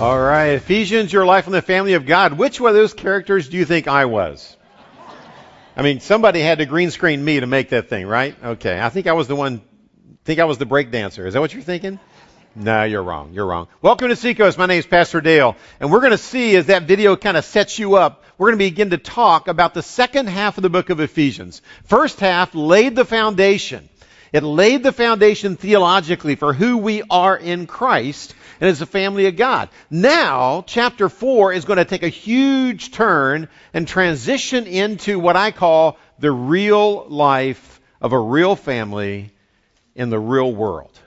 All right, Ephesians, your life in the family of God. Which one of those characters do you think I was? I mean, somebody had to green screen me to make that thing, right? Okay, I think I was the one. Think I was the break dancer. Is that what you're thinking? No, you're wrong. You're wrong. Welcome to Seacoast. My name is Pastor Dale, and we're going to see as that video kind of sets you up. We're going to begin to talk about the second half of the book of Ephesians. First half laid the foundation. It laid the foundation theologically for who we are in Christ and as a family of God. Now, chapter 4 is going to take a huge turn and transition into what I call the real life of a real family in the real world.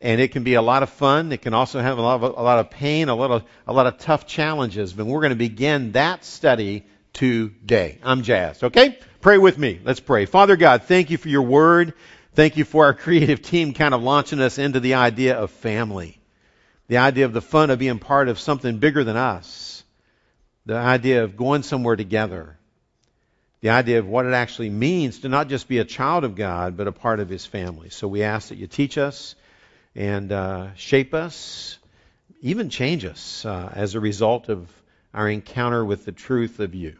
And it can be a lot of fun. It can also have a lot of, a lot of pain, a lot of, a lot of tough challenges. But we're going to begin that study today. I'm jazzed. Okay? Pray with me. Let's pray. Father God, thank you for your word. Thank you for our creative team kind of launching us into the idea of family. The idea of the fun of being part of something bigger than us. The idea of going somewhere together. The idea of what it actually means to not just be a child of God, but a part of His family. So we ask that you teach us and uh, shape us, even change us uh, as a result of our encounter with the truth of you.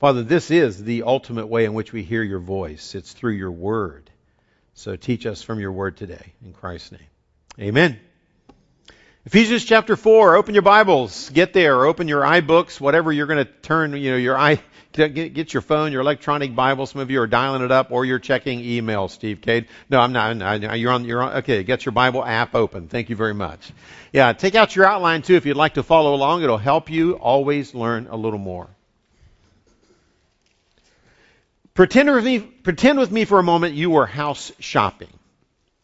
Father, this is the ultimate way in which we hear your voice. It's through your word. So teach us from your word today. In Christ's name. Amen. Ephesians chapter 4. Open your Bibles. Get there. Open your iBooks, whatever you're going to turn, you know, your i get your phone, your electronic Bible. Some of you are dialing it up or you're checking email, Steve Cade. No, I'm not. You're on, you're on, okay, get your Bible app open. Thank you very much. Yeah, take out your outline too if you'd like to follow along. It'll help you always learn a little more. Pretend with me, pretend with me for a moment you were house shopping,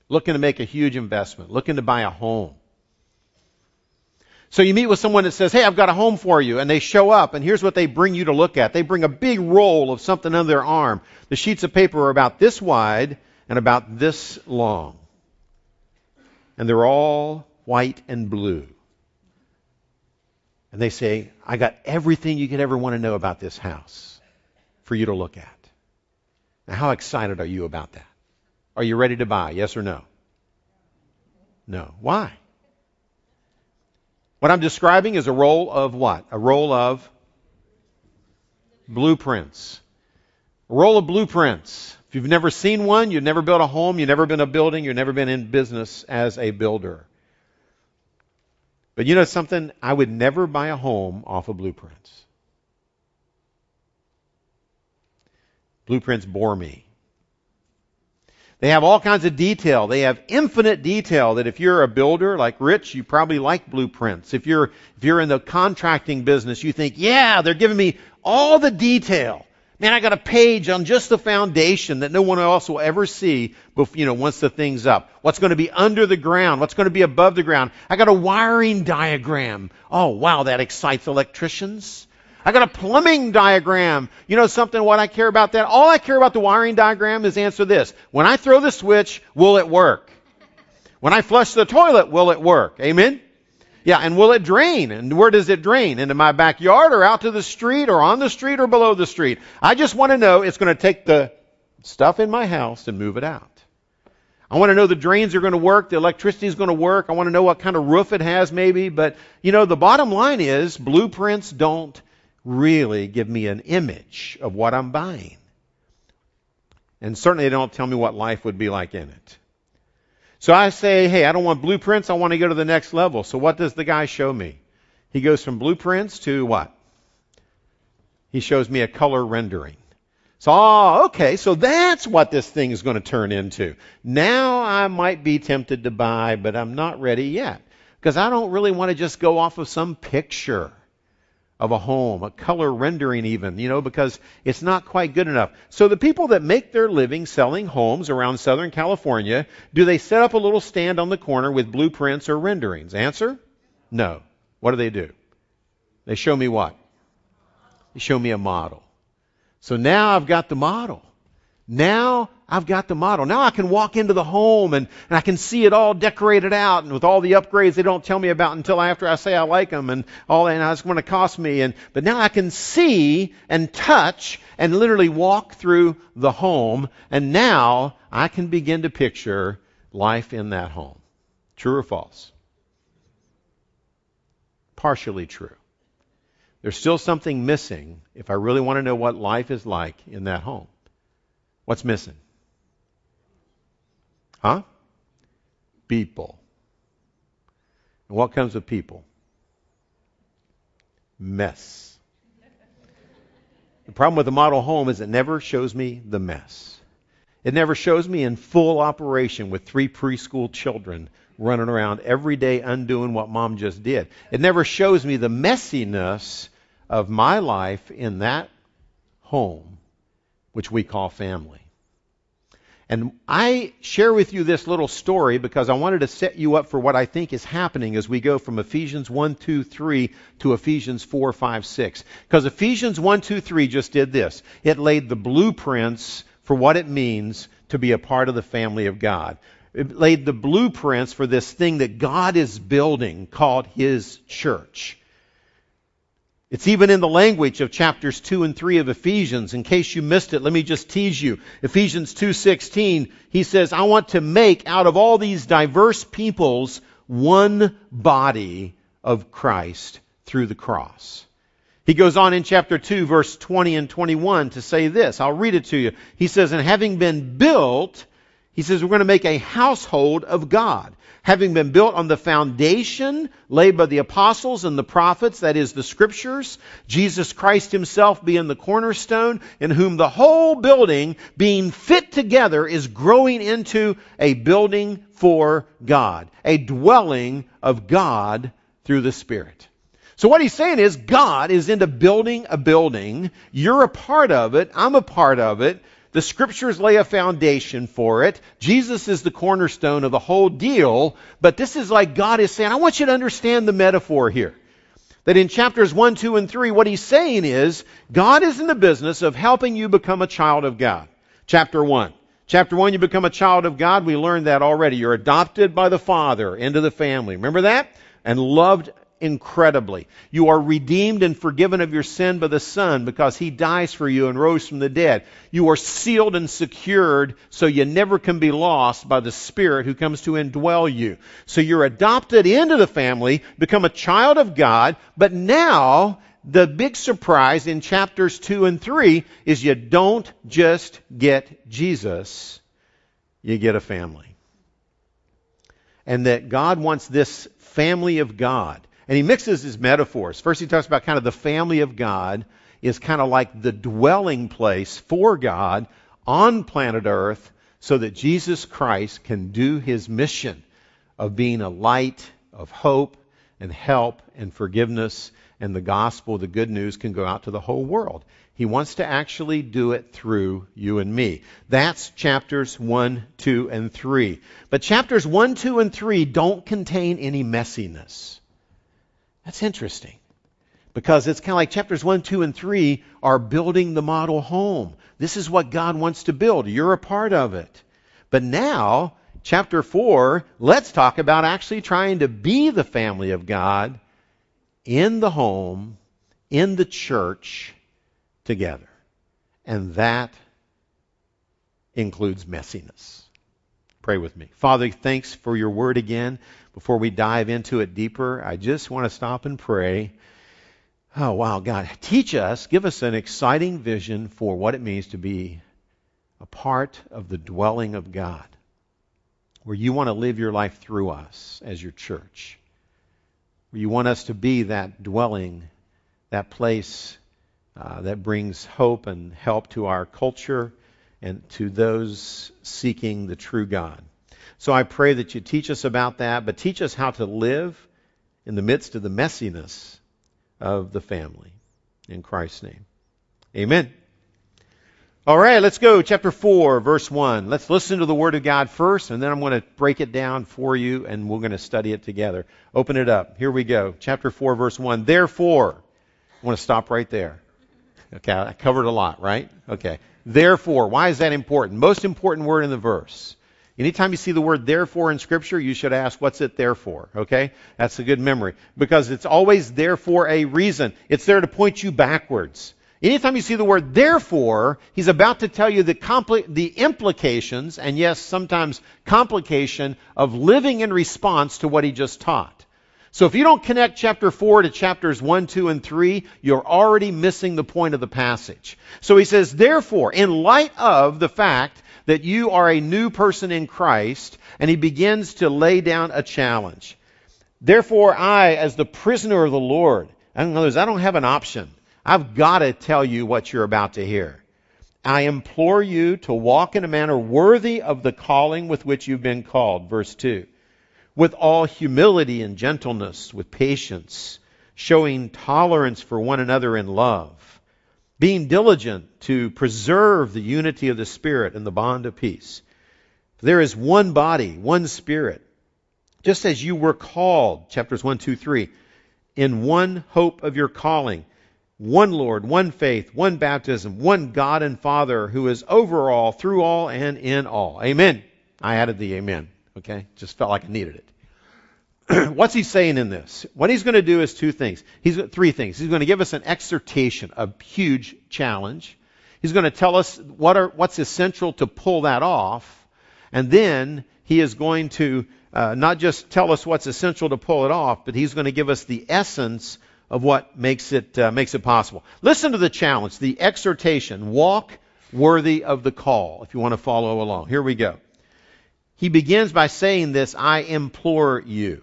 looking to make a huge investment, looking to buy a home. So you meet with someone that says, Hey, I've got a home for you. And they show up, and here's what they bring you to look at. They bring a big roll of something under their arm. The sheets of paper are about this wide and about this long. And they're all white and blue. And they say, I got everything you could ever want to know about this house for you to look at. Now, how excited are you about that? Are you ready to buy? Yes or no? No. Why? What I'm describing is a roll of what? A roll of blueprints. A roll of blueprints. If you've never seen one, you've never built a home, you've never been a building, you've never been in business as a builder. But you know something? I would never buy a home off of blueprints. Blueprints bore me. They have all kinds of detail. They have infinite detail that if you're a builder like Rich, you probably like blueprints. If you're, if you're in the contracting business, you think, yeah, they're giving me all the detail. Man, I got a page on just the foundation that no one else will ever see, you know, once the thing's up. What's going to be under the ground? What's going to be above the ground? I got a wiring diagram. Oh, wow, that excites electricians. I got a plumbing diagram. You know something, what I care about that? All I care about the wiring diagram is answer this. When I throw the switch, will it work? When I flush the toilet, will it work? Amen? Yeah, and will it drain? And where does it drain? Into my backyard or out to the street or on the street or below the street? I just want to know it's going to take the stuff in my house and move it out. I want to know the drains are going to work, the electricity is going to work. I want to know what kind of roof it has maybe, but you know, the bottom line is blueprints don't really give me an image of what I'm buying. And certainly they don't tell me what life would be like in it. So I say, hey, I don't want blueprints, I want to go to the next level. So what does the guy show me? He goes from blueprints to what? He shows me a color rendering. So, oh, okay, so that's what this thing is going to turn into. Now I might be tempted to buy, but I'm not ready yet. Because I don't really want to just go off of some picture of a home, a color rendering even, you know, because it's not quite good enough. So the people that make their living selling homes around Southern California, do they set up a little stand on the corner with blueprints or renderings? Answer? No. What do they do? They show me what? They show me a model. So now I've got the model. Now I've got the model. Now I can walk into the home and, and I can see it all decorated out and with all the upgrades they don't tell me about until after I say I like them and all that, and it's going to cost me. And, but now I can see and touch and literally walk through the home and now I can begin to picture life in that home. True or false? partially true. There's still something missing if I really want to know what life is like in that home. What's missing? Huh? People. And what comes with people? Mess. The problem with the model home is it never shows me the mess. It never shows me in full operation with three preschool children running around every day undoing what mom just did. It never shows me the messiness of my life in that home, which we call family. And I share with you this little story because I wanted to set you up for what I think is happening as we go from Ephesians 1, 2, 3 to Ephesians 4, 5, 6. Because Ephesians 1, 2, 3 just did this. It laid the blueprints for what it means to be a part of the family of God. It laid the blueprints for this thing that God is building called His church. It's even in the language of chapters 2 and 3 of Ephesians. In case you missed it, let me just tease you. Ephesians 2:16, he says, "I want to make out of all these diverse peoples one body of Christ through the cross." He goes on in chapter 2 verse 20 and 21 to say this. I'll read it to you. He says, "And having been built, he says we're going to make a household of God." Having been built on the foundation laid by the apostles and the prophets, that is, the scriptures, Jesus Christ himself being the cornerstone, in whom the whole building, being fit together, is growing into a building for God, a dwelling of God through the Spirit. So what he's saying is God is into building a building. You're a part of it. I'm a part of it. The scriptures lay a foundation for it. Jesus is the cornerstone of the whole deal. But this is like God is saying, I want you to understand the metaphor here. That in chapters 1, 2, and 3, what he's saying is, God is in the business of helping you become a child of God. Chapter 1. Chapter 1, you become a child of God. We learned that already. You're adopted by the Father into the family. Remember that? And loved incredibly. You are redeemed and forgiven of your sin by the Son because He dies for you and rose from the dead. You are sealed and secured so you never can be lost by the Spirit who comes to indwell you. So you're adopted into the family, become a child of God, but now the big surprise in chapters 2 and 3 is you don't just get Jesus, you get a family. And that God wants this family of God and he mixes his metaphors. First, he talks about kind of the family of God is kind of like the dwelling place for God on planet Earth so that Jesus Christ can do his mission of being a light of hope and help and forgiveness and the gospel, the good news can go out to the whole world. He wants to actually do it through you and me. That's chapters 1, 2, and 3. But chapters 1, 2, and 3 don't contain any messiness. That's interesting. Because it's kind of like chapters 1, 2, and 3 are building the model home. This is what God wants to build. You're a part of it. But now, chapter 4, let's talk about actually trying to be the family of God in the home, in the church, together. And that includes messiness. Pray with me. Father, thanks for your word again before we dive into it deeper, I just want to stop and pray. Oh, wow, God, teach us, give us an exciting vision for what it means to be a part of the dwelling of God, where you want to live your life through us as your church, where you want us to be that dwelling, that place uh, that brings hope and help to our culture and to those seeking the true God. So I pray that you teach us about that, but teach us how to live in the midst of the messiness of the family. In Christ's name. Amen. All right, let's go. Chapter 4, verse 1. Let's listen to the Word of God first, and then I'm going to break it down for you, and we're going to study it together. Open it up. Here we go. Chapter 4, verse 1. Therefore, I want to stop right there. Okay, I covered a lot, right? Okay. Therefore, why is that important? Most important word in the verse. Anytime you see the word therefore in Scripture, you should ask, what's it there for? Okay? That's a good memory. Because it's always there for a reason. It's there to point you backwards. Anytime you see the word therefore, he's about to tell you the, compli- the implications, and yes, sometimes complication, of living in response to what he just taught. So if you don't connect chapter 4 to chapters 1, 2, and 3, you're already missing the point of the passage. So he says, therefore, in light of the fact that you are a new person in Christ, and he begins to lay down a challenge. Therefore, I, as the prisoner of the Lord, in other words, I don't have an option. I've got to tell you what you're about to hear. I implore you to walk in a manner worthy of the calling with which you've been called. Verse 2. With all humility and gentleness, with patience, showing tolerance for one another in love, being diligent to preserve the unity of the Spirit and the bond of peace. There is one body, one Spirit, just as you were called, chapters 1, 2, 3, in one hope of your calling, one Lord, one faith, one baptism, one God and Father who is over all, through all, and in all. Amen. I added the amen. Okay? Just felt like I needed it. What's he saying in this? What he's going to do is two things. He's three things. He's going to give us an exhortation, a huge challenge. He's going to tell us what are, what's essential to pull that off. And then he is going to uh, not just tell us what's essential to pull it off, but he's going to give us the essence of what makes it uh, makes it possible. Listen to the challenge, the exhortation: walk worthy of the call. If you want to follow along, here we go. He begins by saying this: "I implore you."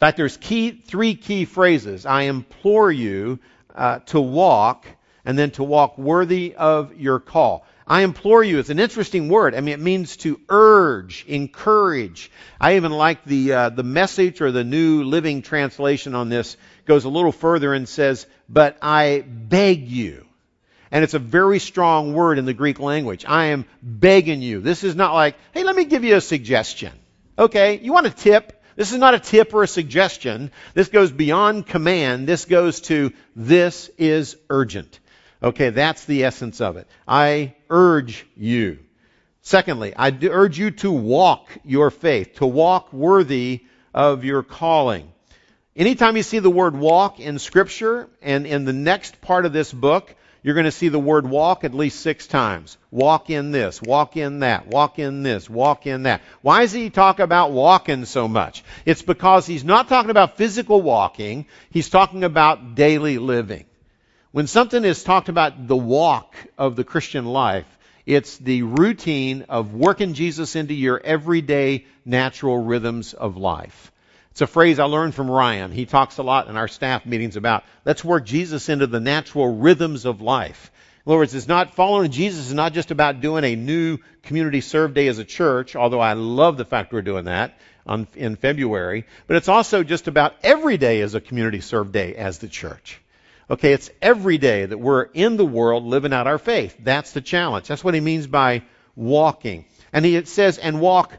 Fact, there's key three key phrases. I implore you uh, to walk, and then to walk worthy of your call. I implore you It's an interesting word. I mean, it means to urge, encourage. I even like the uh, the message or the New Living Translation on this goes a little further and says, "But I beg you." And it's a very strong word in the Greek language. I am begging you. This is not like, "Hey, let me give you a suggestion." Okay, you want a tip? This is not a tip or a suggestion. This goes beyond command. This goes to this is urgent. Okay, that's the essence of it. I urge you. Secondly, I urge you to walk your faith, to walk worthy of your calling. Anytime you see the word walk in Scripture and in the next part of this book, you're going to see the word walk at least six times. Walk in this, walk in that, walk in this, walk in that. Why does he talk about walking so much? It's because he's not talking about physical walking, he's talking about daily living. When something is talked about the walk of the Christian life, it's the routine of working Jesus into your everyday natural rhythms of life. It's a phrase I learned from Ryan. He talks a lot in our staff meetings about let's work Jesus into the natural rhythms of life. In other words, it's not following Jesus is not just about doing a new community serve day as a church, although I love the fact we're doing that on, in February, but it's also just about every day as a community serve day as the church. Okay, it's every day that we're in the world living out our faith. That's the challenge. That's what he means by walking. And he, says, and walk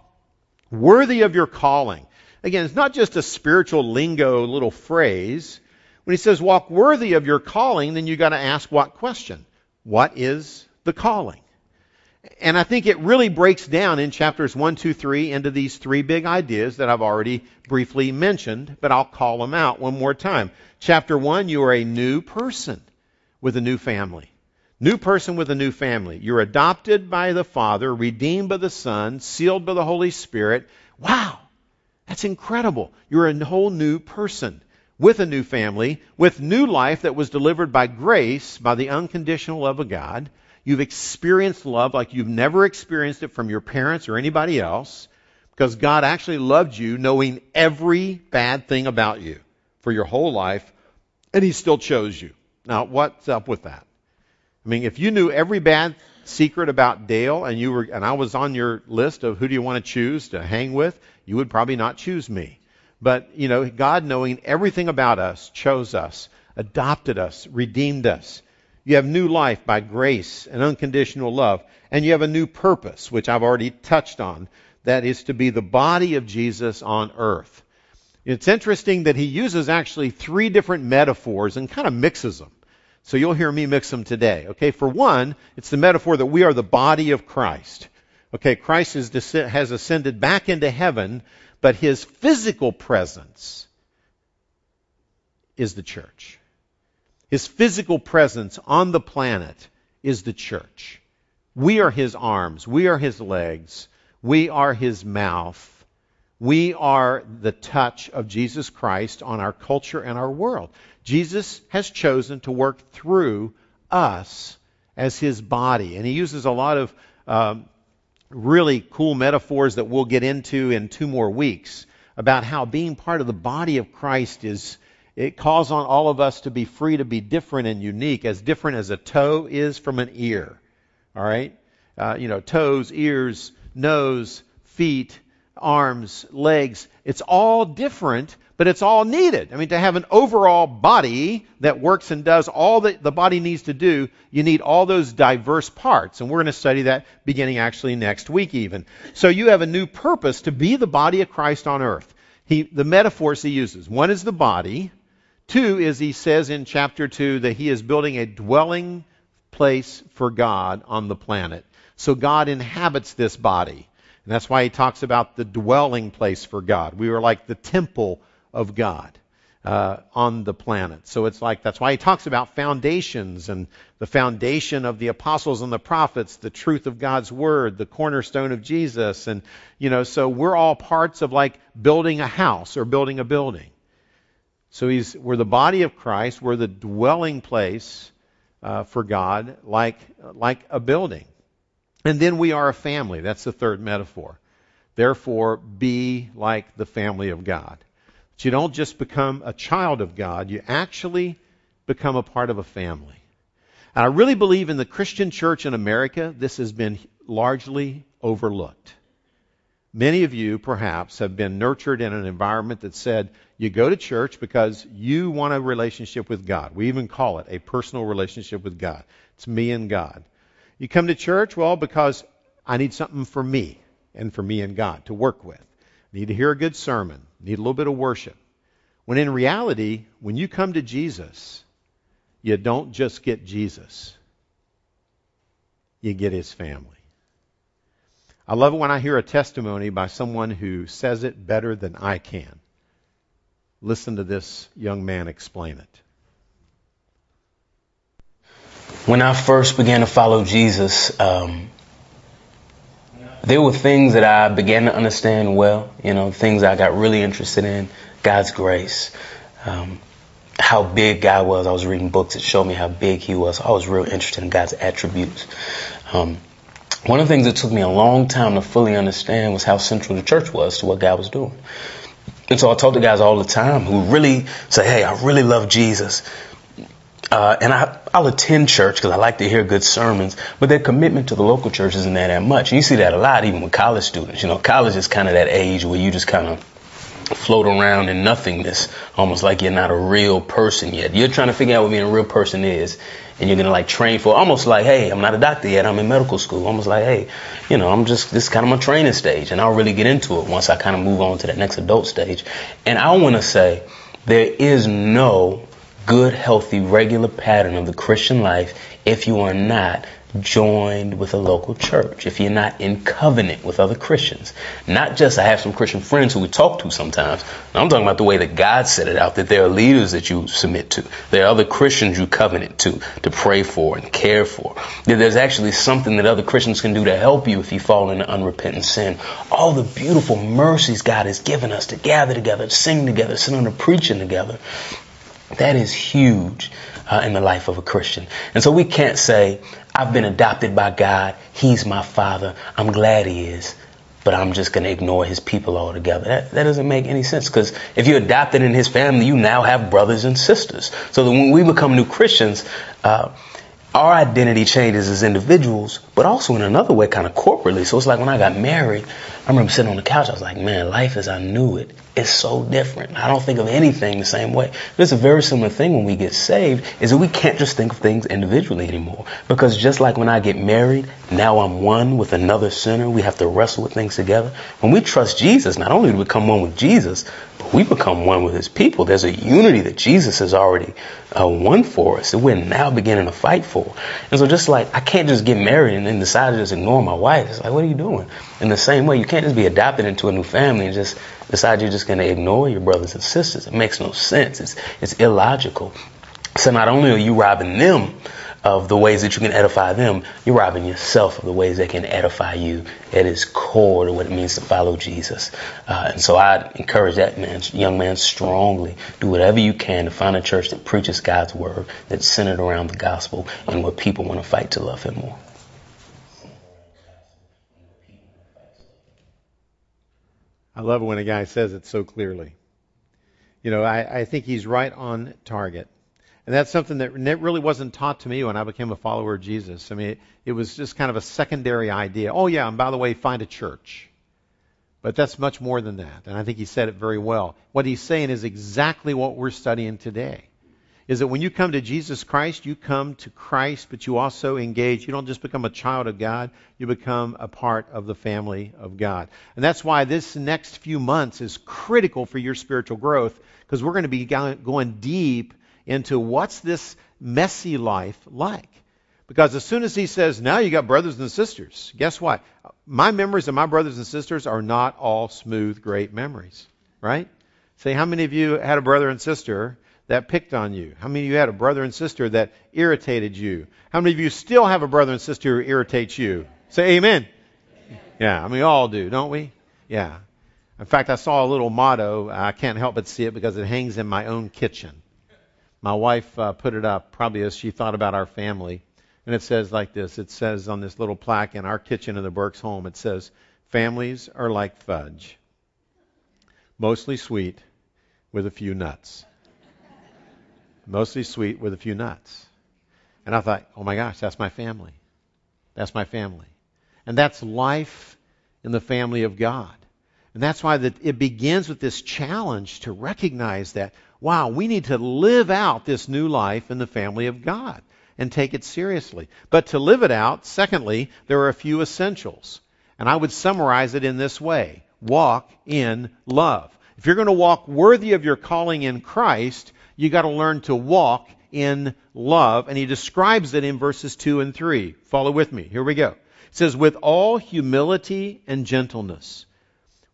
worthy of your calling. Again, it's not just a spiritual lingo little phrase. When he says walk worthy of your calling, then you got to ask what question? What is the calling? And I think it really breaks down in chapters 1, 2, 3 into these three big ideas that I've already briefly mentioned, but I'll call them out one more time. Chapter 1, you are a new person with a new family. New person with a new family. You're adopted by the Father, redeemed by the Son, sealed by the Holy Spirit. Wow! That's incredible. You're a whole new person with a new family, with new life that was delivered by grace, by the unconditional love of God. You've experienced love like you've never experienced it from your parents or anybody else because God actually loved you knowing every bad thing about you for your whole life and he still chose you. Now, what's up with that? I mean, if you knew every bad secret about Dale and you were and I was on your list of who do you want to choose to hang with, you would probably not choose me. But, you know, God knowing everything about us chose us, adopted us, redeemed us. You have new life by grace and unconditional love. And you have a new purpose, which I've already touched on. That is to be the body of Jesus on earth. It's interesting that he uses actually three different metaphors and kind of mixes them. So you'll hear me mix them today. Okay, for one, it's the metaphor that we are the body of Christ. Okay, Christ has ascended back into heaven, but his physical presence is the church. His physical presence on the planet is the church. We are his arms. We are his legs. We are his mouth. We are the touch of Jesus Christ on our culture and our world. Jesus has chosen to work through us as his body. And he uses a lot of um, really cool metaphors that we'll get into in two more weeks about how being part of the body of Christ is, it calls on all of us to be free to be different and unique, as different as a toe is from an ear. All right? Uh, you know, toes, ears, nose, feet, arms, legs. It's all different, but it's all needed. I mean, to have an overall body that works and does all that the body needs to do, you need all those diverse parts. And we're going to study that beginning actually next week even. So you have a new purpose to be the body of Christ on earth. He, the metaphors he uses. One is the body. Two is he says in chapter 2 that he is building a dwelling place for God on the planet. So God inhabits this body. And that's why he talks about the dwelling place for God. We are like the temple of God uh, on the planet. So it's like that's why he talks about foundations and the foundation of the apostles and the prophets, the truth of God's word, the cornerstone of Jesus, and you know, so we're all parts of like building a house or building a building. So he's we're the body of Christ. We're the dwelling place uh, for God, like like a building. And then we are a family. That's the third metaphor. Therefore, be like the family of God. But you don't just become a child of God, you actually become a part of a family. And I really believe in the Christian church in America, this has been largely overlooked. Many of you, perhaps, have been nurtured in an environment that said you go to church because you want a relationship with God. We even call it a personal relationship with God. It's me and God. You come to church, well, because I need something for me and for me and God to work with. Need to hear a good sermon. Need a little bit of worship. When in reality, when you come to Jesus, you don't just get Jesus, you get his family. I love it when I hear a testimony by someone who says it better than I can. Listen to this young man explain it. When I first began to follow Jesus, um, there were things that I began to understand well, you know, things I got really interested in, God's grace, um, how big God was. I was reading books that showed me how big He was. I was real interested in God's attributes. Um, one of the things that took me a long time to fully understand was how central the church was to what God was doing. And so I talk to guys all the time who really say, hey, I really love Jesus. Uh, and I, I'll attend church because I like to hear good sermons, but their commitment to the local church isn't that, that much. And you see that a lot even with college students. You know, college is kind of that age where you just kind of float around in nothingness, almost like you're not a real person yet. You're trying to figure out what being a real person is, and you're gonna like train for almost like, hey, I'm not a doctor yet, I'm in medical school. Almost like, hey, you know, I'm just this is kind of my training stage, and I'll really get into it once I kind of move on to that next adult stage. And I want to say there is no good, healthy, regular pattern of the Christian life if you are not joined with a local church, if you're not in covenant with other Christians. Not just I have some Christian friends who we talk to sometimes. I'm talking about the way that God set it out, that there are leaders that you submit to. There are other Christians you covenant to, to pray for and care for. That there's actually something that other Christians can do to help you if you fall into unrepentant sin. All the beautiful mercies God has given us to gather together, to sing together, sit under preaching together. That is huge uh, in the life of a Christian. And so we can't say, I've been adopted by God. He's my father. I'm glad he is. But I'm just going to ignore his people altogether. That, that doesn't make any sense because if you're adopted in his family, you now have brothers and sisters. So that when we become new Christians, uh, our identity changes as individuals, but also in another way, kind of corporately. So it's like when I got married, I remember sitting on the couch, I was like, man, life as I knew it is so different. I don't think of anything the same way. But It's a very similar thing when we get saved, is that we can't just think of things individually anymore. Because just like when I get married, now I'm one with another sinner. We have to wrestle with things together. When we trust Jesus, not only do we become one with Jesus, we become one with his people. There's a unity that Jesus has already uh, won for us that we're now beginning to fight for. And so just like I can't just get married and then decide to just ignore my wife. It's like, what are you doing? In the same way, you can't just be adopted into a new family and just decide you're just going to ignore your brothers and sisters. It makes no sense. It's, it's illogical. So not only are you robbing them of the ways that you can edify them, you're robbing yourself of the ways that can edify you. At It is core to what it means to follow Jesus. Uh, and so I encourage that man, young man strongly. Do whatever you can to find a church that preaches God's word, that's centered around the gospel, and where people want to fight to love him more. I love it when a guy says it so clearly. You know, I, I think he's right on target. And that's something that really wasn't taught to me when I became a follower of Jesus. I mean, it, it, was just kind of a secondary idea. Oh, yeah, and by the way, find a church. But that's much more than that. And I think he said it very well. What he's saying is exactly what we're studying today. Is that when you come to Jesus Christ, you come to Christ, but you also engage. You don't just become a child of God, you become a part of the family of God. And that's why this next few months is critical for your spiritual growth, because we're going to be going deep into what's this messy life like. Because as soon as he says, now you got brothers and sisters, guess what? My memories of my brothers and sisters are not all smooth, great memories, right? Say, how many of you had a brother and sister that picked on you? How many of you had a brother and sister that irritated you? How many of you still have a brother and sister who irritates you? Say amen. Yeah, I mean, we all do, don't we? Yeah. In fact, I saw a little motto. I can't help but see it because it hangs in my own kitchen. My wife uh, put it up probably as she thought about our family. And it says like this it says on this little plaque in our kitchen in the Burks home, it says, Families are like fudge, mostly sweet with a few nuts. mostly sweet with a few nuts. And I thought, oh my gosh, that's my family. That's my family. And that's life in the family of God. And that's why the, it begins with this challenge to recognize that, wow, we need to live out this new life in the family of God and take it seriously. But to live it out, secondly, there are a few essentials. And I would summarize it in this way walk in love. If you're going to walk worthy of your calling in Christ, you've got to learn to walk in love. And he describes it in verses 2 and 3. Follow with me. Here we go. It says, with all humility and gentleness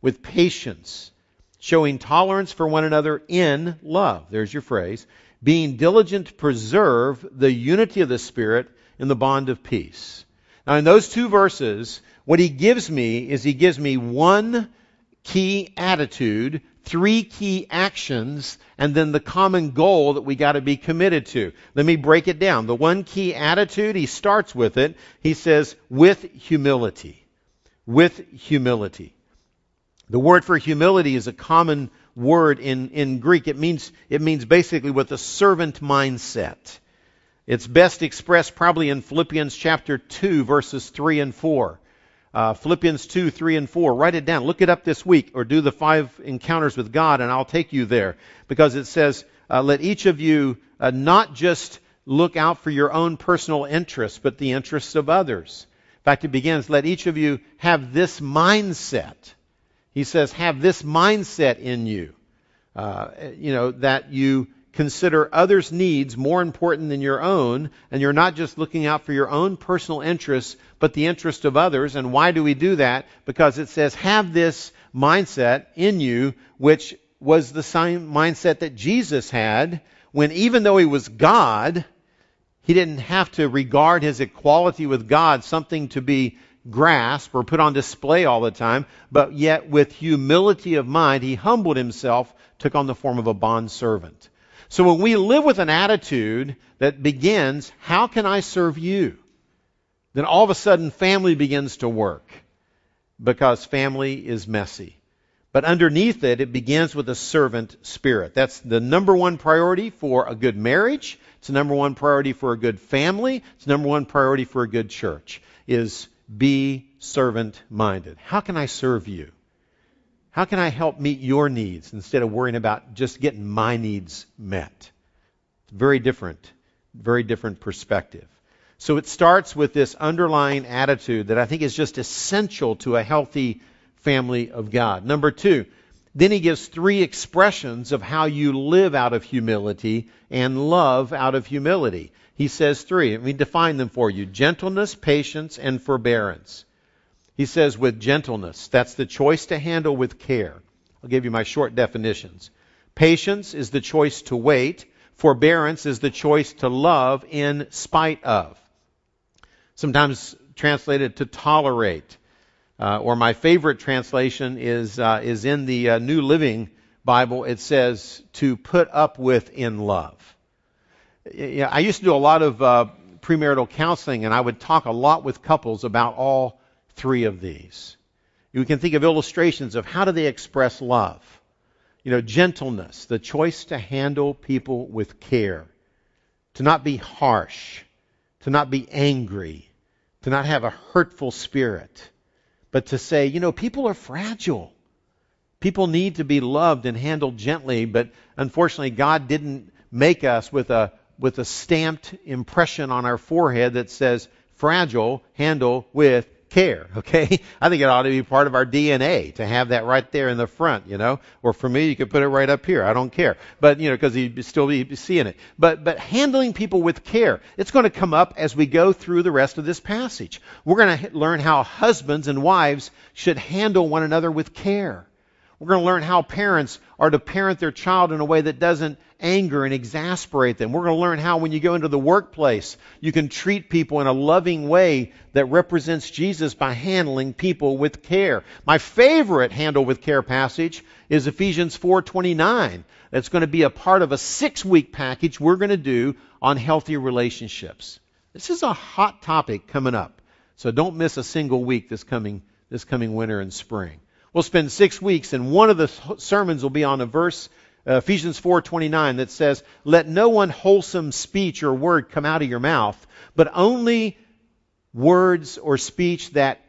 with patience, showing tolerance for one another in love. There's your phrase. Being diligent to preserve the unity of the Spirit in the bond of peace. Now, in those two verses, what he gives me is he gives me one key attitude, three key actions, and then the common goal that we got to be committed to. Let me break it down. The one key attitude, he starts with it. He says, with humility. With humility. The word for humility is a common word in, in Greek. It means, it means basically with a servant mindset. It's best expressed probably in Philippians chapter 2, verses 3 and 4. Uh, Philippians 2, 3 and 4. Write it down. Look it up this week or do the five encounters with God and I'll take you there. Because it says, uh, let each of you uh, not just look out for your own personal interests, but the interests of others. In fact, it begins, let each of you have this mindset he says, have this mindset in you. Uh, you know, that you consider others' needs more important than your own, and you're not just looking out for your own personal interests, but the interest of others. And why do we do that? Because it says, have this mindset in you, which was the same mindset that Jesus had when even though he was God, he didn't have to regard his equality with God something to be grasp or put on display all the time, but yet with humility of mind, he humbled himself, took on the form of a bond servant. So when we live with an attitude that begins, how can I serve you? Then all of a sudden family begins to work because family is messy. But underneath it, it begins with a servant spirit. That's the number one priority for a good marriage. It's the number one priority for a good family. It's the number one priority for a good church is be servant minded. How can I serve you? How can I help meet your needs instead of worrying about just getting my needs met? Very different, very different perspective. So it starts with this underlying attitude that I think is just essential to a healthy family of God. Number two, then he gives three expressions of how you live out of humility and love out of humility. He says three. Let me define them for you gentleness, patience, and forbearance. He says with gentleness, that's the choice to handle with care. I'll give you my short definitions. Patience is the choice to wait. Forbearance is the choice to love in spite of. Sometimes translated to tolerate. Uh, or my favorite translation is uh, is in the uh, New Living Bible. It says to put up with in love. Yeah, I used to do a lot of uh, premarital counseling, and I would talk a lot with couples about all three of these. You can think of illustrations of how do they express love. You know, gentleness, the choice to handle people with care, to not be harsh, to not be angry, to not have a hurtful spirit but to say, you know, people are fragile. People need to be loved and handled gently, but unfortunately, God didn't make us with a, with a stamped impression on our forehead that says, fragile, handle with care, okay? I think it ought to be part of our DNA to have that right there in the front, you know? Or for me, you could put it right up here. I don't care. But, you know, because you'd still be seeing it. But, but handling people with care, it's going to come up as we go through the rest of this passage. We're going to learn how husbands and wives should handle one another with care. We're going to learn how parents are to parent their child in a way that doesn't anger and exasperate them. We're going to learn how when you go into the workplace, you can treat people in a loving way that represents Jesus by handling people with care. My favorite handle with care passage is Ephesians 4:29. That's going to be a part of a 6-week package we're going to do on healthy relationships. This is a hot topic coming up. So don't miss a single week this coming this coming winter and spring. We'll spend 6 weeks and one of the sermons will be on a verse uh, Ephesians 4:29 that says, "Let no unwholesome speech or word come out of your mouth, but only words or speech that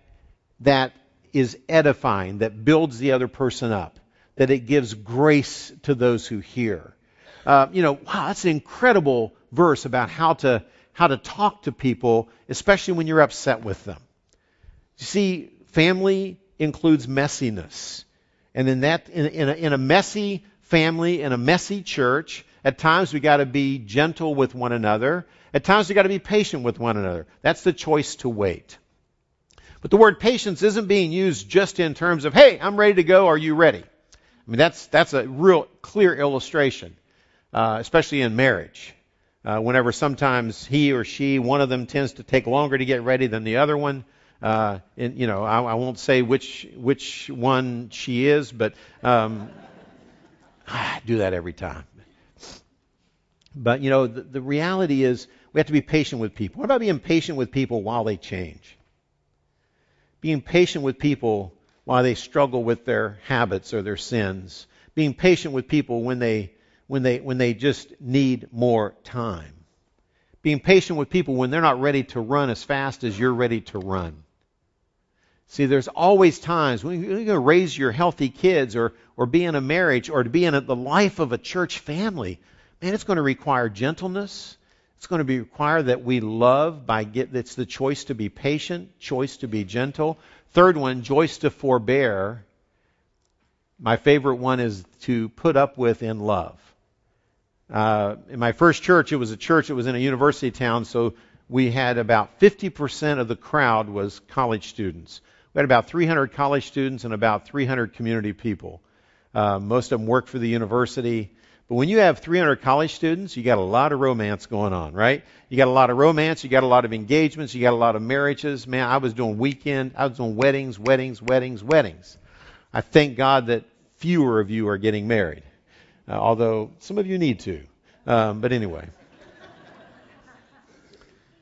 that is edifying, that builds the other person up, that it gives grace to those who hear." Uh, you know, wow, that's an incredible verse about how to how to talk to people, especially when you're upset with them. You see, family includes messiness. And in that, in, in, a, in a messy family in a messy church. At times we got to be gentle with one another. At times we got to be patient with one another. That's the choice to wait. But the word patience isn't being used just in terms of, hey, I'm ready to go, are you ready? I mean, that's, that's a real clear illustration, uh, especially in marriage. Uh, whenever sometimes he or she, one of them tends to take longer to get ready than the other one. Uh, and, you know, I, I won't say which, which one she is, but, um, I do that every time. But, you know, the, the reality is we have to be patient with people. What about being patient with people while they change? Being patient with people while they struggle with their habits or their sins. Being patient with people when they, when they, when they just need more time. Being patient with people when they're not ready to run as fast as you're ready to run. See, there's always times when you're going to raise your healthy kids or, or be in a marriage or to be in a, the life of a church family. Man, it's going to require gentleness. It's going to be require that we love by get, it's the choice to be patient, choice to be gentle. Third one, choice to forbear. My favorite one is to put up with in love. Uh, in my first church, it was a church that was in a university town, so we had about 50% of the crowd was college students. We had about 300 college students and about 300 community people. Uh, most of them work for the university. But when you have 300 college students, you got a lot of romance going on, right? You got a lot of romance, you got a lot of engagements, you got a lot of marriages. Man, I was doing weekend, I was doing weddings, weddings, weddings, weddings. I thank God that fewer of you are getting married, uh, although some of you need to. Um, but anyway,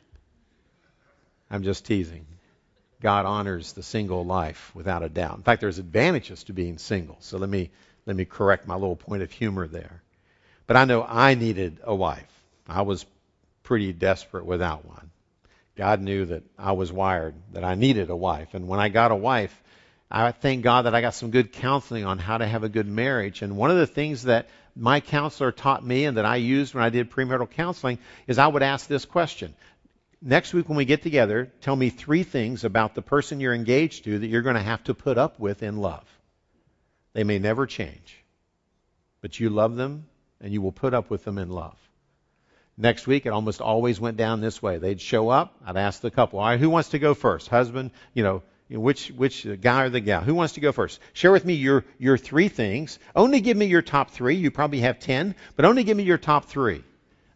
I'm just teasing. God honors the single life without a doubt. In fact, there's advantages to being single. So let me let me correct my little point of humor there. But I know I needed a wife. I was pretty desperate without one. God knew that I was wired, that I needed a wife. And when I got a wife, I thank God that I got some good counseling on how to have a good marriage. And one of the things that my counselor taught me and that I used when I did premarital counseling is I would ask this question next week when we get together, tell me three things about the person you're engaged to that you're going to have to put up with in love. They may never change, but you love them and you will put up with them in love. Next week, it almost always went down this way. They'd show up. I'd ask the couple, all right, who wants to go first? Husband, you know, which which guy or the gal? Who wants to go first? Share with me your your three things. Only give me your top three. You probably have ten, but only give me your top three.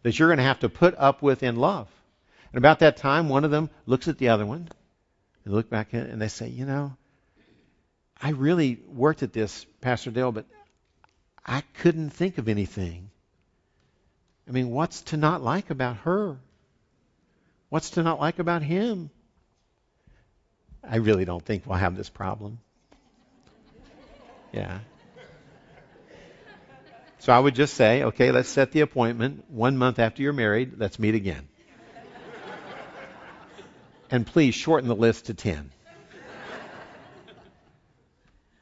that you're going to have to put up with in love. And about that time, one of them looks at the other one and look back at it and they say, you know, I really worked at this, Pastor Dale, but I couldn't think of anything. I mean, what's to not like about her? What's to not like about him? I really don't think we'll have this problem. Yeah. So I would just say, okay, let's set the appointment. One month after you're married, let's meet again. And please shorten the list to 10.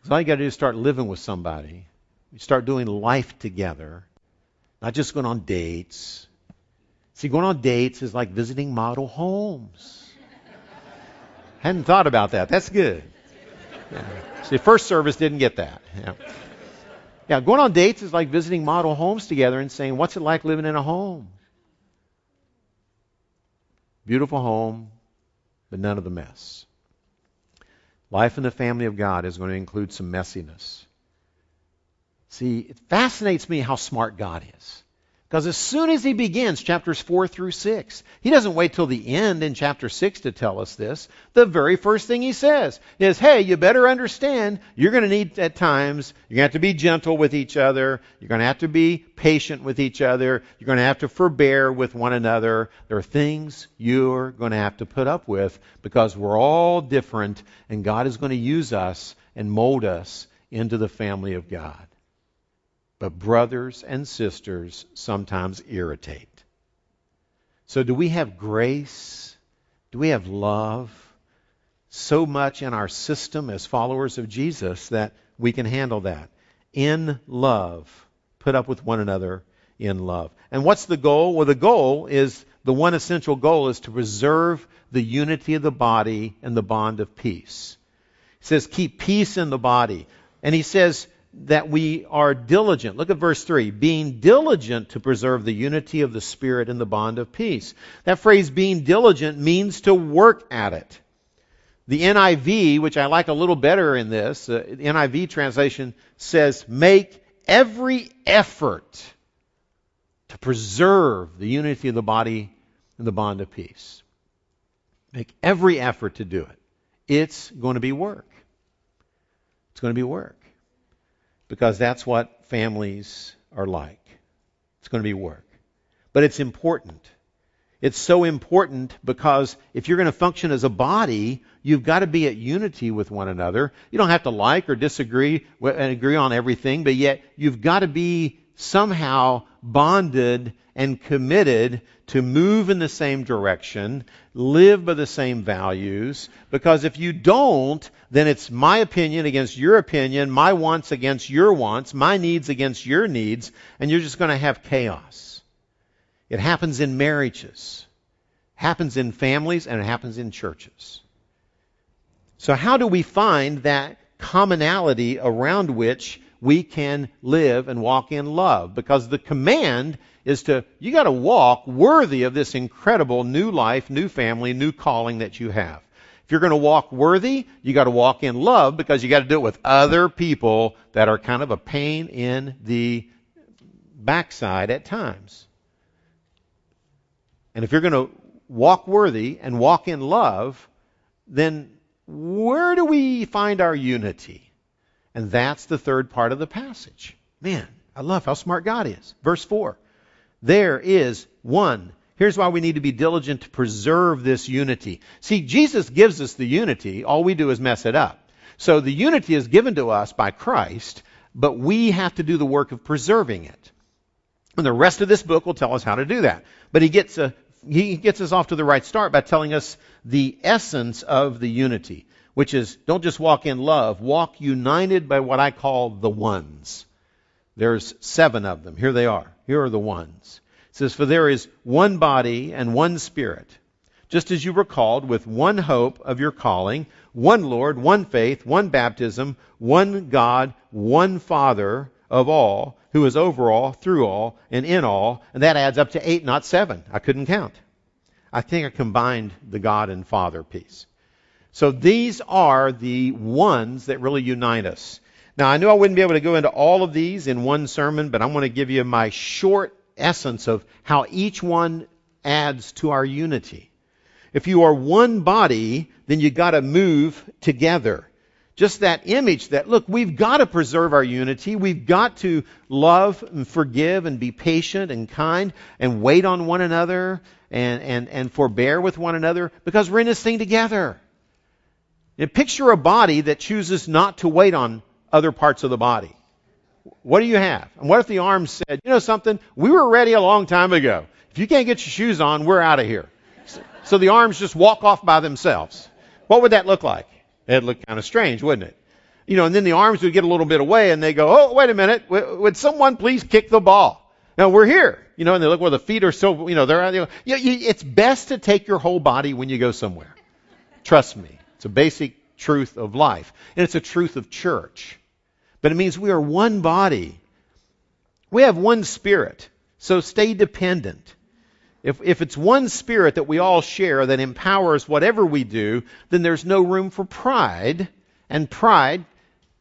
So all you got to do is start living with somebody. You start doing life together, not just going on dates. See, going on dates is like visiting model homes. Hadn't thought about that. That's good. Yeah. See, first service didn't get that. Yeah. yeah, going on dates is like visiting model homes together and saying, what's it like living in a home? Beautiful home, but none of the mess. Life in the family of God is going to include some messiness. See, it fascinates me how smart God is. Because as soon as he begins chapters 4 through 6, he doesn't wait till the end in chapter 6 to tell us this. The very first thing he says is, hey, you better understand you're going to need at times, you're going to have to be gentle with each other. You're going to have to be patient with each other. You're going to have to forbear with one another. There are things you're going to have to put up with because we're all different and God is going to use us and mold us into the family of God. But brothers and sisters sometimes irritate. So, do we have grace? Do we have love so much in our system as followers of Jesus that we can handle that? In love, put up with one another in love. And what's the goal? Well, the goal is the one essential goal is to preserve the unity of the body and the bond of peace. He says, keep peace in the body. And he says, that we are diligent. Look at verse 3. Being diligent to preserve the unity of the Spirit and the bond of peace. That phrase, being diligent, means to work at it. The NIV, which I like a little better in this, uh, the NIV translation says, make every effort to preserve the unity of the body and the bond of peace. Make every effort to do it. It's going to be work. It's going to be work because that's what families are like. It's going to be work. But it's important. It's so important because if you're going to function as a body, you've got to be at unity with one another. You don't have to like or disagree and agree on everything, but yet you've got to be somehow bonded and committed to move in the same direction, live by the same values, because if you don't, then it's my opinion against your opinion, my wants against your wants, my needs against your needs, and you're just going to have chaos. It happens in marriages, happens in families, and it happens in churches. So how do we find that commonality around which we can live and walk in love. Because the command is to, you got to walk worthy of this incredible new life, new family, new calling that you have. If you're going to walk worthy, you got to walk in love because you got to do it with other people that are kind of a pain in the backside at times. And if you're going to walk worthy and walk in love, then where do we find our unity? And that's the third part of the passage. Man, I love how smart God is. Verse 4. There is one. Here's why we need to be diligent to preserve this unity. See, Jesus gives us the unity. All we do is mess it up. So the unity is given to us by Christ, but we have to do the work of preserving it. And the rest of this book will tell us how to do that. But he gets, a, he gets us off to the right start by telling us the essence of the unity which is don't just walk in love, walk united by what I call the ones. There's seven of them. Here they are. Here are the ones. It says, For there is one body and one spirit, just as you were called with one hope of your calling, one Lord, one faith, one baptism, one God, one Father of all, who is over all, through all, and in all. And that adds up to eight, not seven. I couldn't count. I think I combined the God and Father piece. So these are the ones that really unite us. Now, I knew I wouldn't be able to go into all of these in one sermon, but I'm going to give you my short essence of how each one adds to our unity. If you are one body, then you got to move together. Just that image that, look, we've got to preserve our unity. We've got to love and forgive and be patient and kind and wait on one another and, and, and forbear with one another because we're in this thing together. And picture a body that chooses not to wait on other parts of the body. What do you have? And what if the arms said, you know something? We were ready a long time ago. If you can't get your shoes on, we're out of here. So the arms just walk off by themselves. What would that look like? It'd look kind of strange, wouldn't it? You know, and then the arms would get a little bit away and they go, oh, wait a minute. Would someone please kick the ball? Now we're here. You know, and they look where the feet are so, you know, they're, you know, it's best to take your whole body when you go somewhere. Trust me. It's a basic truth of life. And it's a truth of church. But it means we are one body. We have one spirit. So stay dependent. If, if it's one spirit that we all share that empowers whatever we do, then there's no room for pride. And pride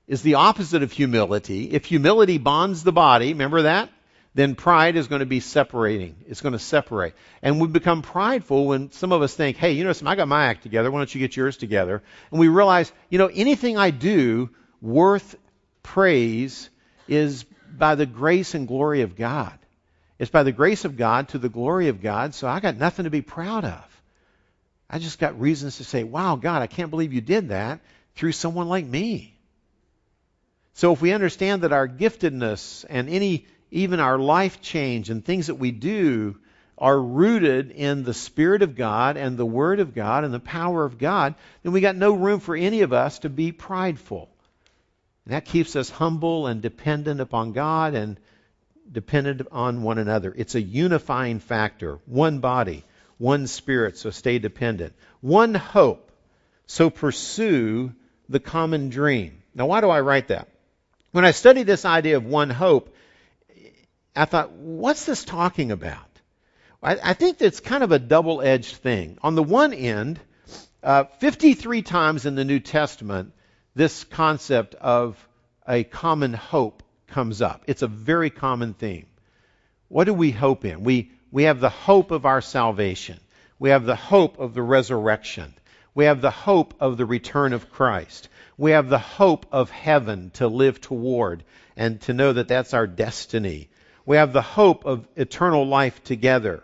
is the opposite of humility. If humility bonds the body, remember that? Then pride is going to be separating. It's going to separate. And we become prideful when some of us think, hey, you know, I got my act together. Why don't you get yours together? And we realize, you know, anything I do worth praise is by the grace and glory of God. It's by the grace of God to the glory of God, so I got nothing to be proud of. I just got reasons to say, wow, God, I can't believe you did that through someone like me. So if we understand that our giftedness and any, even our life change and things that we do are rooted in the Spirit of God and the Word of God and the power of God, then we got no room for any of us to be prideful. And that keeps us humble and dependent upon God and dependent on one another. It's a unifying factor. One body, one spirit, so stay dependent. One hope, so pursue the common dream. Now, why do I write that? When I study this idea of one hope, I thought, what's this talking about? I, I think it's kind of a double edged thing. On the one end, uh, 53 times in the New Testament, this concept of a common hope comes up. It's a very common theme. What do we hope in? We, we have the hope of our salvation. We have the hope of the resurrection. We have the hope of the return of Christ. We have the hope of heaven to live toward and to know that that's our destiny. We have the hope of eternal life together.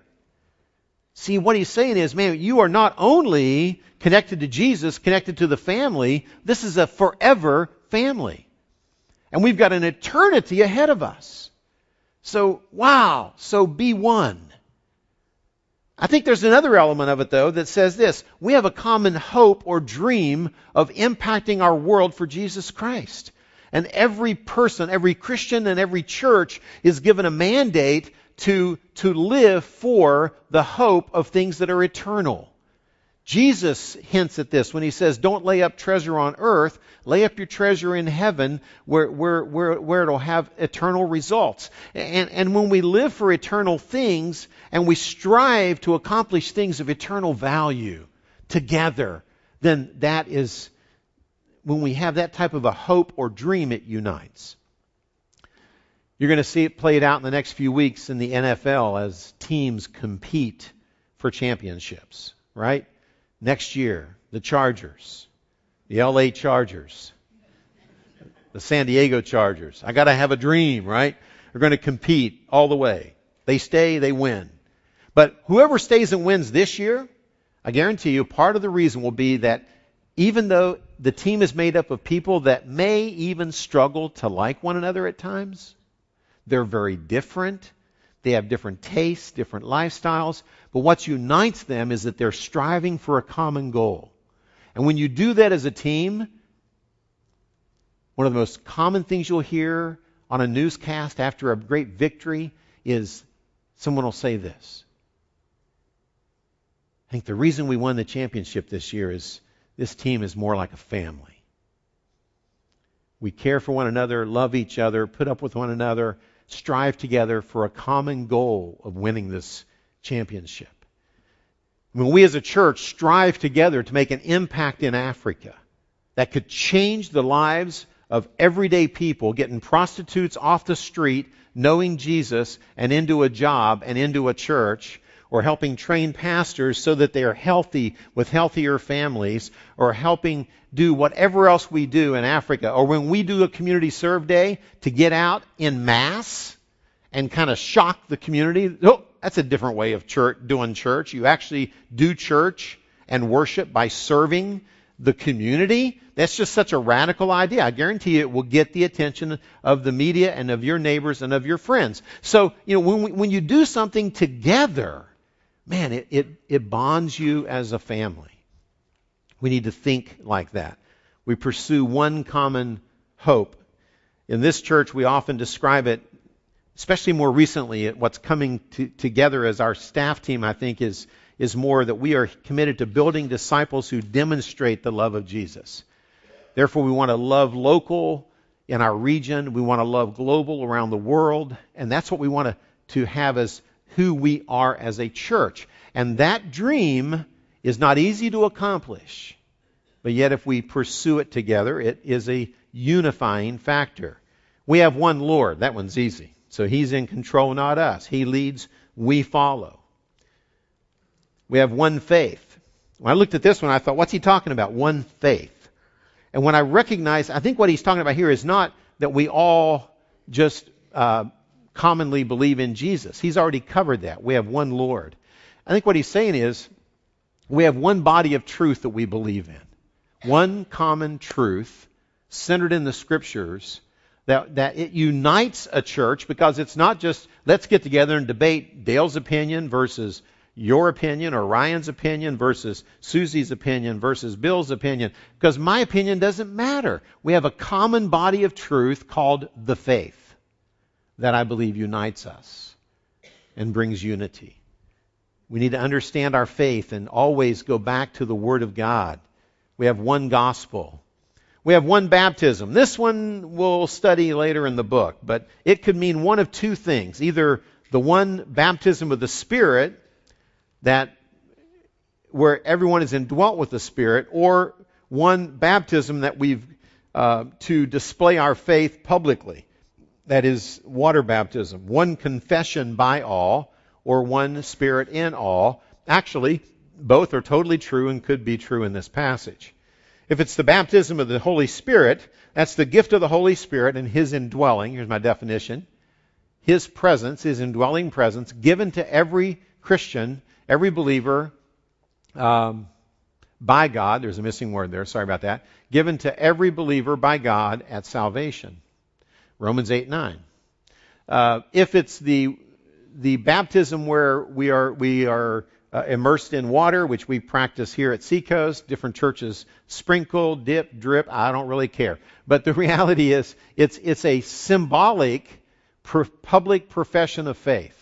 See, what he's saying is, man, you are not only connected to Jesus, connected to the family, this is a forever family. And we've got an eternity ahead of us. So, wow, so be one. I think there's another element of it, though, that says this we have a common hope or dream of impacting our world for Jesus Christ. And every person, every Christian, and every church is given a mandate to, to live for the hope of things that are eternal. Jesus hints at this when he says, Don't lay up treasure on earth, lay up your treasure in heaven where, where, where, where it'll have eternal results. And, and when we live for eternal things and we strive to accomplish things of eternal value together, then that is, when we have that type of a hope or dream, it unites. You're going to see it played out in the next few weeks in the NFL as teams compete for championships, right? Next year, the Chargers, the LA Chargers, the San Diego Chargers. I got to have a dream, right? They're going to compete all the way. They stay, they win. But whoever stays and wins this year, I guarantee you, part of the reason will be that even though the team is made up of people that may even struggle to like one another at times, they're very different. They have different tastes, different lifestyles, but what unites them is that they're striving for a common goal. And when you do that as a team, one of the most common things you'll hear on a newscast after a great victory is someone will say this. I think the reason we won the championship this year is this team is more like a family. We care for one another, love each other, put up with one another, strive together for a common goal of winning this championship. When we as a church strive together to make an impact in Africa that could change the lives of everyday people, getting prostitutes off the street, knowing Jesus and into a job and into a church or helping train pastors so that they are healthy with healthier families, or helping do whatever else we do in Africa, or when we do a community serve day to get out in mass and kind of shock the community. Oh, that's a different way of church, doing church. You actually do church and worship by serving the community. That's just such a radical idea. I guarantee you it will get the attention of the media and of your neighbors and of your friends. So, you know, when, we, when you do something together, man, it, it, it bonds you as a family. We need to think like that. We pursue one common hope. In this church, we often describe it, especially more recently, what's coming to, together as our staff team, I think, is, is more that we are committed to building disciples who demonstrate the love of Jesus. Therefore, we want to love local in our region. We want to love global around the world. And that's what we want to, to have as who we are as a church. And that dream is not easy to accomplish. But yet, if we pursue it together, it is a unifying factor. We have one Lord. That one's easy. So He's in control, not us. He leads, we follow. We have one faith. When I looked at this one, I thought, what's he talking about? One faith. And when I recognize, I think what he's talking about here is not that we all just uh, commonly believe in Jesus. He's already covered that. We have one Lord. I think what he's saying is we have one body of truth that we believe in. One common truth centered in the scriptures that, that it unites a church because it's not just let's get together and debate Dale's opinion versus your opinion or Ryan's opinion versus Susie's opinion versus Bill's opinion because my opinion doesn't matter. We have a common body of truth called the faith that I believe unites us and brings unity. We need to understand our faith and always go back to the Word of God. We have one gospel. We have one baptism. This one we'll study later in the book, but it could mean one of two things. Either the one baptism of the Spirit that where everyone is indwelt with the Spirit, or one baptism that we've uh, to display our faith publicly that is water baptism, one confession by all, or one spirit in all. Actually, both are totally true and could be true in this passage. If it's the baptism of the Holy Spirit, that's the gift of the Holy Spirit and His indwelling. Here's my definition. His presence, His indwelling presence, given to every Christian, every believer, um, by God. There's a missing word there. Sorry about that. Given to every believer by God at salvation. Romans 8 9. Uh, if it's the the baptism where we are we are uh, immersed in water, which we practice here at Seacoast, different churches sprinkle, dip, drip. I don't really care, but the reality is it's it's a symbolic per public profession of faith.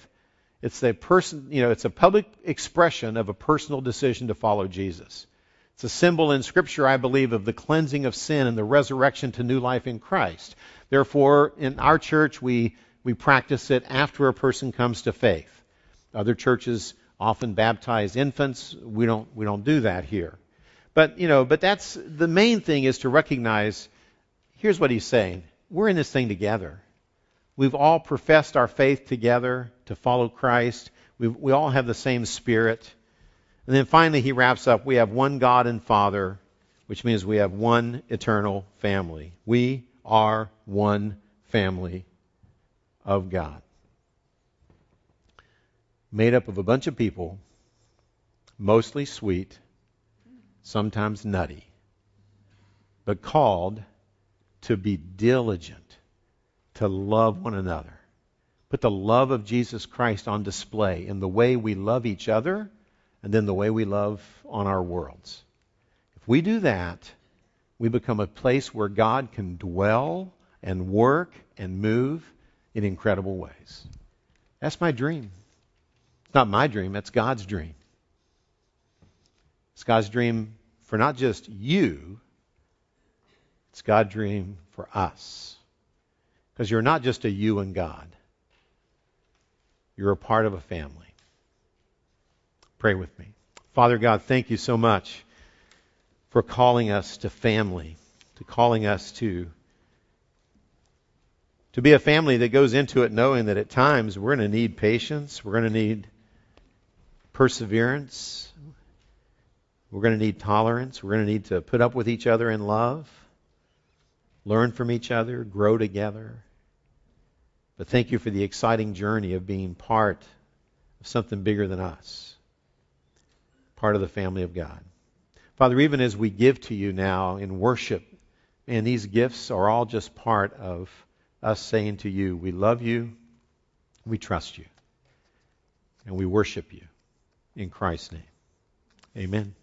It's a person, you know, it's a public expression of a personal decision to follow Jesus. It's a symbol in Scripture, I believe, of the cleansing of sin and the resurrection to new life in Christ. Therefore, in our church, we, we practice it after a person comes to faith. Other churches often baptize infants. We don't, we don't do that here. But, you know, but that's the main thing is to recognize here's what he's saying. We're in this thing together. We've all professed our faith together to follow Christ. we we all have the same spirit. And then finally, he wraps up we have one God and Father, which means we have one eternal family. We are one family of God. Made up of a bunch of people, mostly sweet, sometimes nutty, but called to be diligent, to love one another. Put the love of Jesus Christ on display in the way we love each other and then the way we love on our worlds. If we do that, we become a place where God can dwell and work and move in incredible ways. That's my dream. It's not my dream, that's God's dream. It's God's dream for not just you, it's God's dream for us. Because you're not just a you and God, you're a part of a family. Pray with me. Father God, thank you so much for calling us to family, to calling us to To be a family that goes into it knowing that at times we're going to need patience, we're going to need perseverance, we're going to need tolerance, we're going to need to put up with each other in love, learn from each other, grow together. But thank you for the exciting journey of being part of something bigger than us, part of the family of God. Father, even as we give to you now in worship, and these gifts are all just part of us saying to you, we love you, we trust you, and we worship you. In Christ's name. Amen.